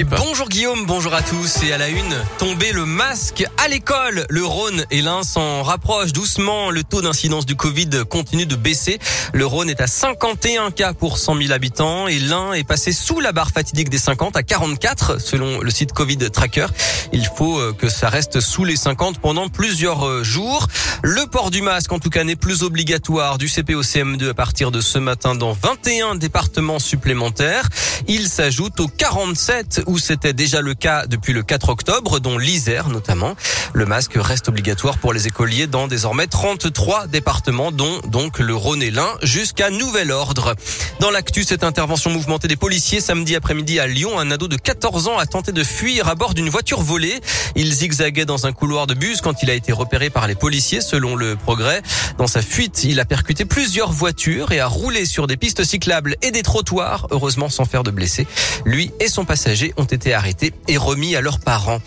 bonjour Guillaume, bonjour à tous et à la une, tomber le masque à l'école. Le Rhône et l'Ain s'en rapprochent doucement. Le taux d'incidence du Covid continue de baisser. Le Rhône est à 51 cas pour 100 000 habitants et l'Ain est passé sous la barre fatidique des 50 à 44 selon le site Covid Tracker. Il faut euh, que ça reste sous les 50 pendant plusieurs euh, jours. Le port du masque en tout cas n'est plus obligatoire du CP au CM2 à partir de ce matin dans 21 départements supplémentaires. Il s'ajoute aux 47 où c'était déjà le cas depuis le 4 octobre, dont l'Isère notamment. Le masque reste obligatoire pour les écoliers dans désormais 33 départements, dont donc le Rhône et l'Ain, jusqu'à nouvel ordre. Dans l'actu, cette intervention mouvementée des policiers samedi après-midi à Lyon, un ado de 14 ans a tenté de fuir à bord d'une voiture volée. Il zigzaguait dans un couloir de bus quand il a été repéré par les policiers, selon le progrès. Dans sa fuite, il a percuté plusieurs voitures et a roulé sur des pistes cyclables et des trottoirs, heureusement sans faire de blessés. Lui et son passager ont été arrêtés et remis à leurs parents.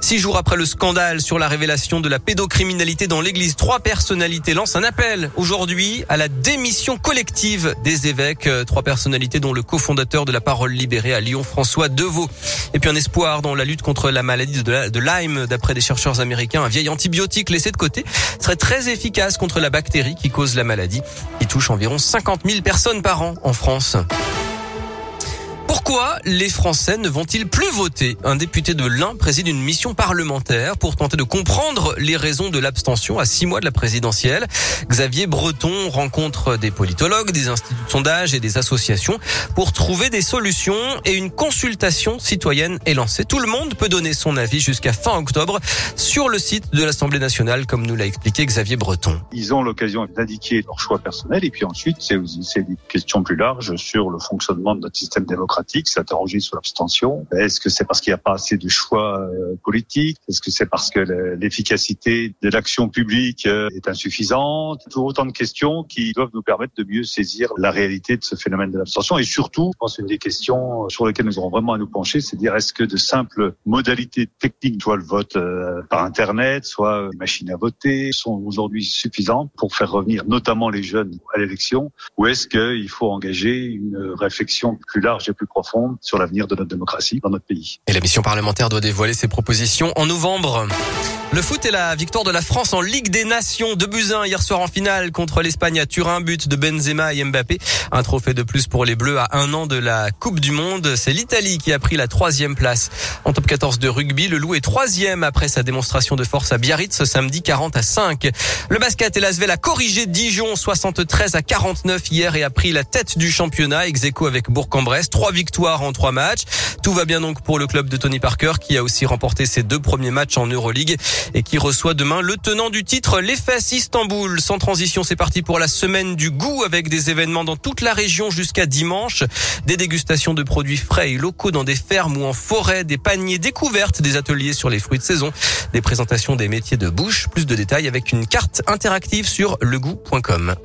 Six jours après le scandale sur la révélation de la pédocriminalité dans l'église, trois personnalités lancent un appel aujourd'hui à la démission collective des évêques. Euh, trois personnalités dont le cofondateur de la parole libérée à Lyon, François Deveau. Et puis un espoir dans la lutte contre la maladie de, Lyme, d'après des chercheurs américains. Un vieil antibiotique laissé de côté serait très efficace contre la bactérie qui cause la maladie, qui touche environ 50 000 personnes par an en France. Pourquoi les Français ne vont-ils plus voter Un député de l'Ain préside une mission parlementaire pour tenter de comprendre les raisons de l'abstention à six mois de la présidentielle. Xavier Breton rencontre des politologues, des instituts de sondage et des associations pour trouver des solutions et une consultation citoyenne est lancée. Tout le monde peut donner son avis jusqu'à fin octobre sur le site de l'Assemblée nationale, comme nous l'a expliqué Xavier Breton. Ils ont l'occasion d'indiquer leur choix personnel et puis ensuite c'est des questions plus larges sur le fonctionnement de notre système démocratique s'interroger sur l'abstention. Est-ce que c'est parce qu'il n'y a pas assez de choix euh, politiques? Est-ce que c'est parce que l'efficacité de l'action publique euh, est insuffisante? Tout autant de questions qui doivent nous permettre de mieux saisir la réalité de ce phénomène de l'abstention. Et surtout, je pense une des questions sur lesquelles nous aurons vraiment à nous pencher, c'est de dire est-ce que de simples modalités techniques, soit le vote euh, par Internet, soit machine à voter, sont aujourd'hui suffisantes pour faire revenir notamment les jeunes à l'élection? Ou est-ce qu'il faut engager une réflexion plus large et plus profonde sur l'avenir de notre démocratie dans notre pays. Et la mission parlementaire doit dévoiler ses propositions en novembre. Le foot est la victoire de la France en Ligue des Nations de Buzyn hier soir en finale contre l'Espagne à Turin, but de Benzema et Mbappé. Un trophée de plus pour les Bleus à un an de la Coupe du Monde. C'est l'Italie qui a pris la troisième place. En top 14 de rugby, le Loup est troisième après sa démonstration de force à Biarritz ce samedi 40 à 5. Le basket et l'Asvel a corrigé Dijon 73 à 49 hier et a pris la tête du championnat ex avec Bourg-en-Bresse. Trois victoires en trois matchs. Tout va bien donc pour le club de Tony Parker qui a aussi remporté ses deux premiers matchs en Euroleague et qui reçoit demain le tenant du titre, l'EFS Istanbul. Sans transition, c'est parti pour la semaine du goût avec des événements dans toute la région jusqu'à dimanche. Des dégustations de produits frais et locaux dans des fermes ou en forêt, des paniers découvertes, des ateliers sur les fruits de saison, des présentations des métiers de bouche. Plus de détails avec une carte interactive sur legout.com.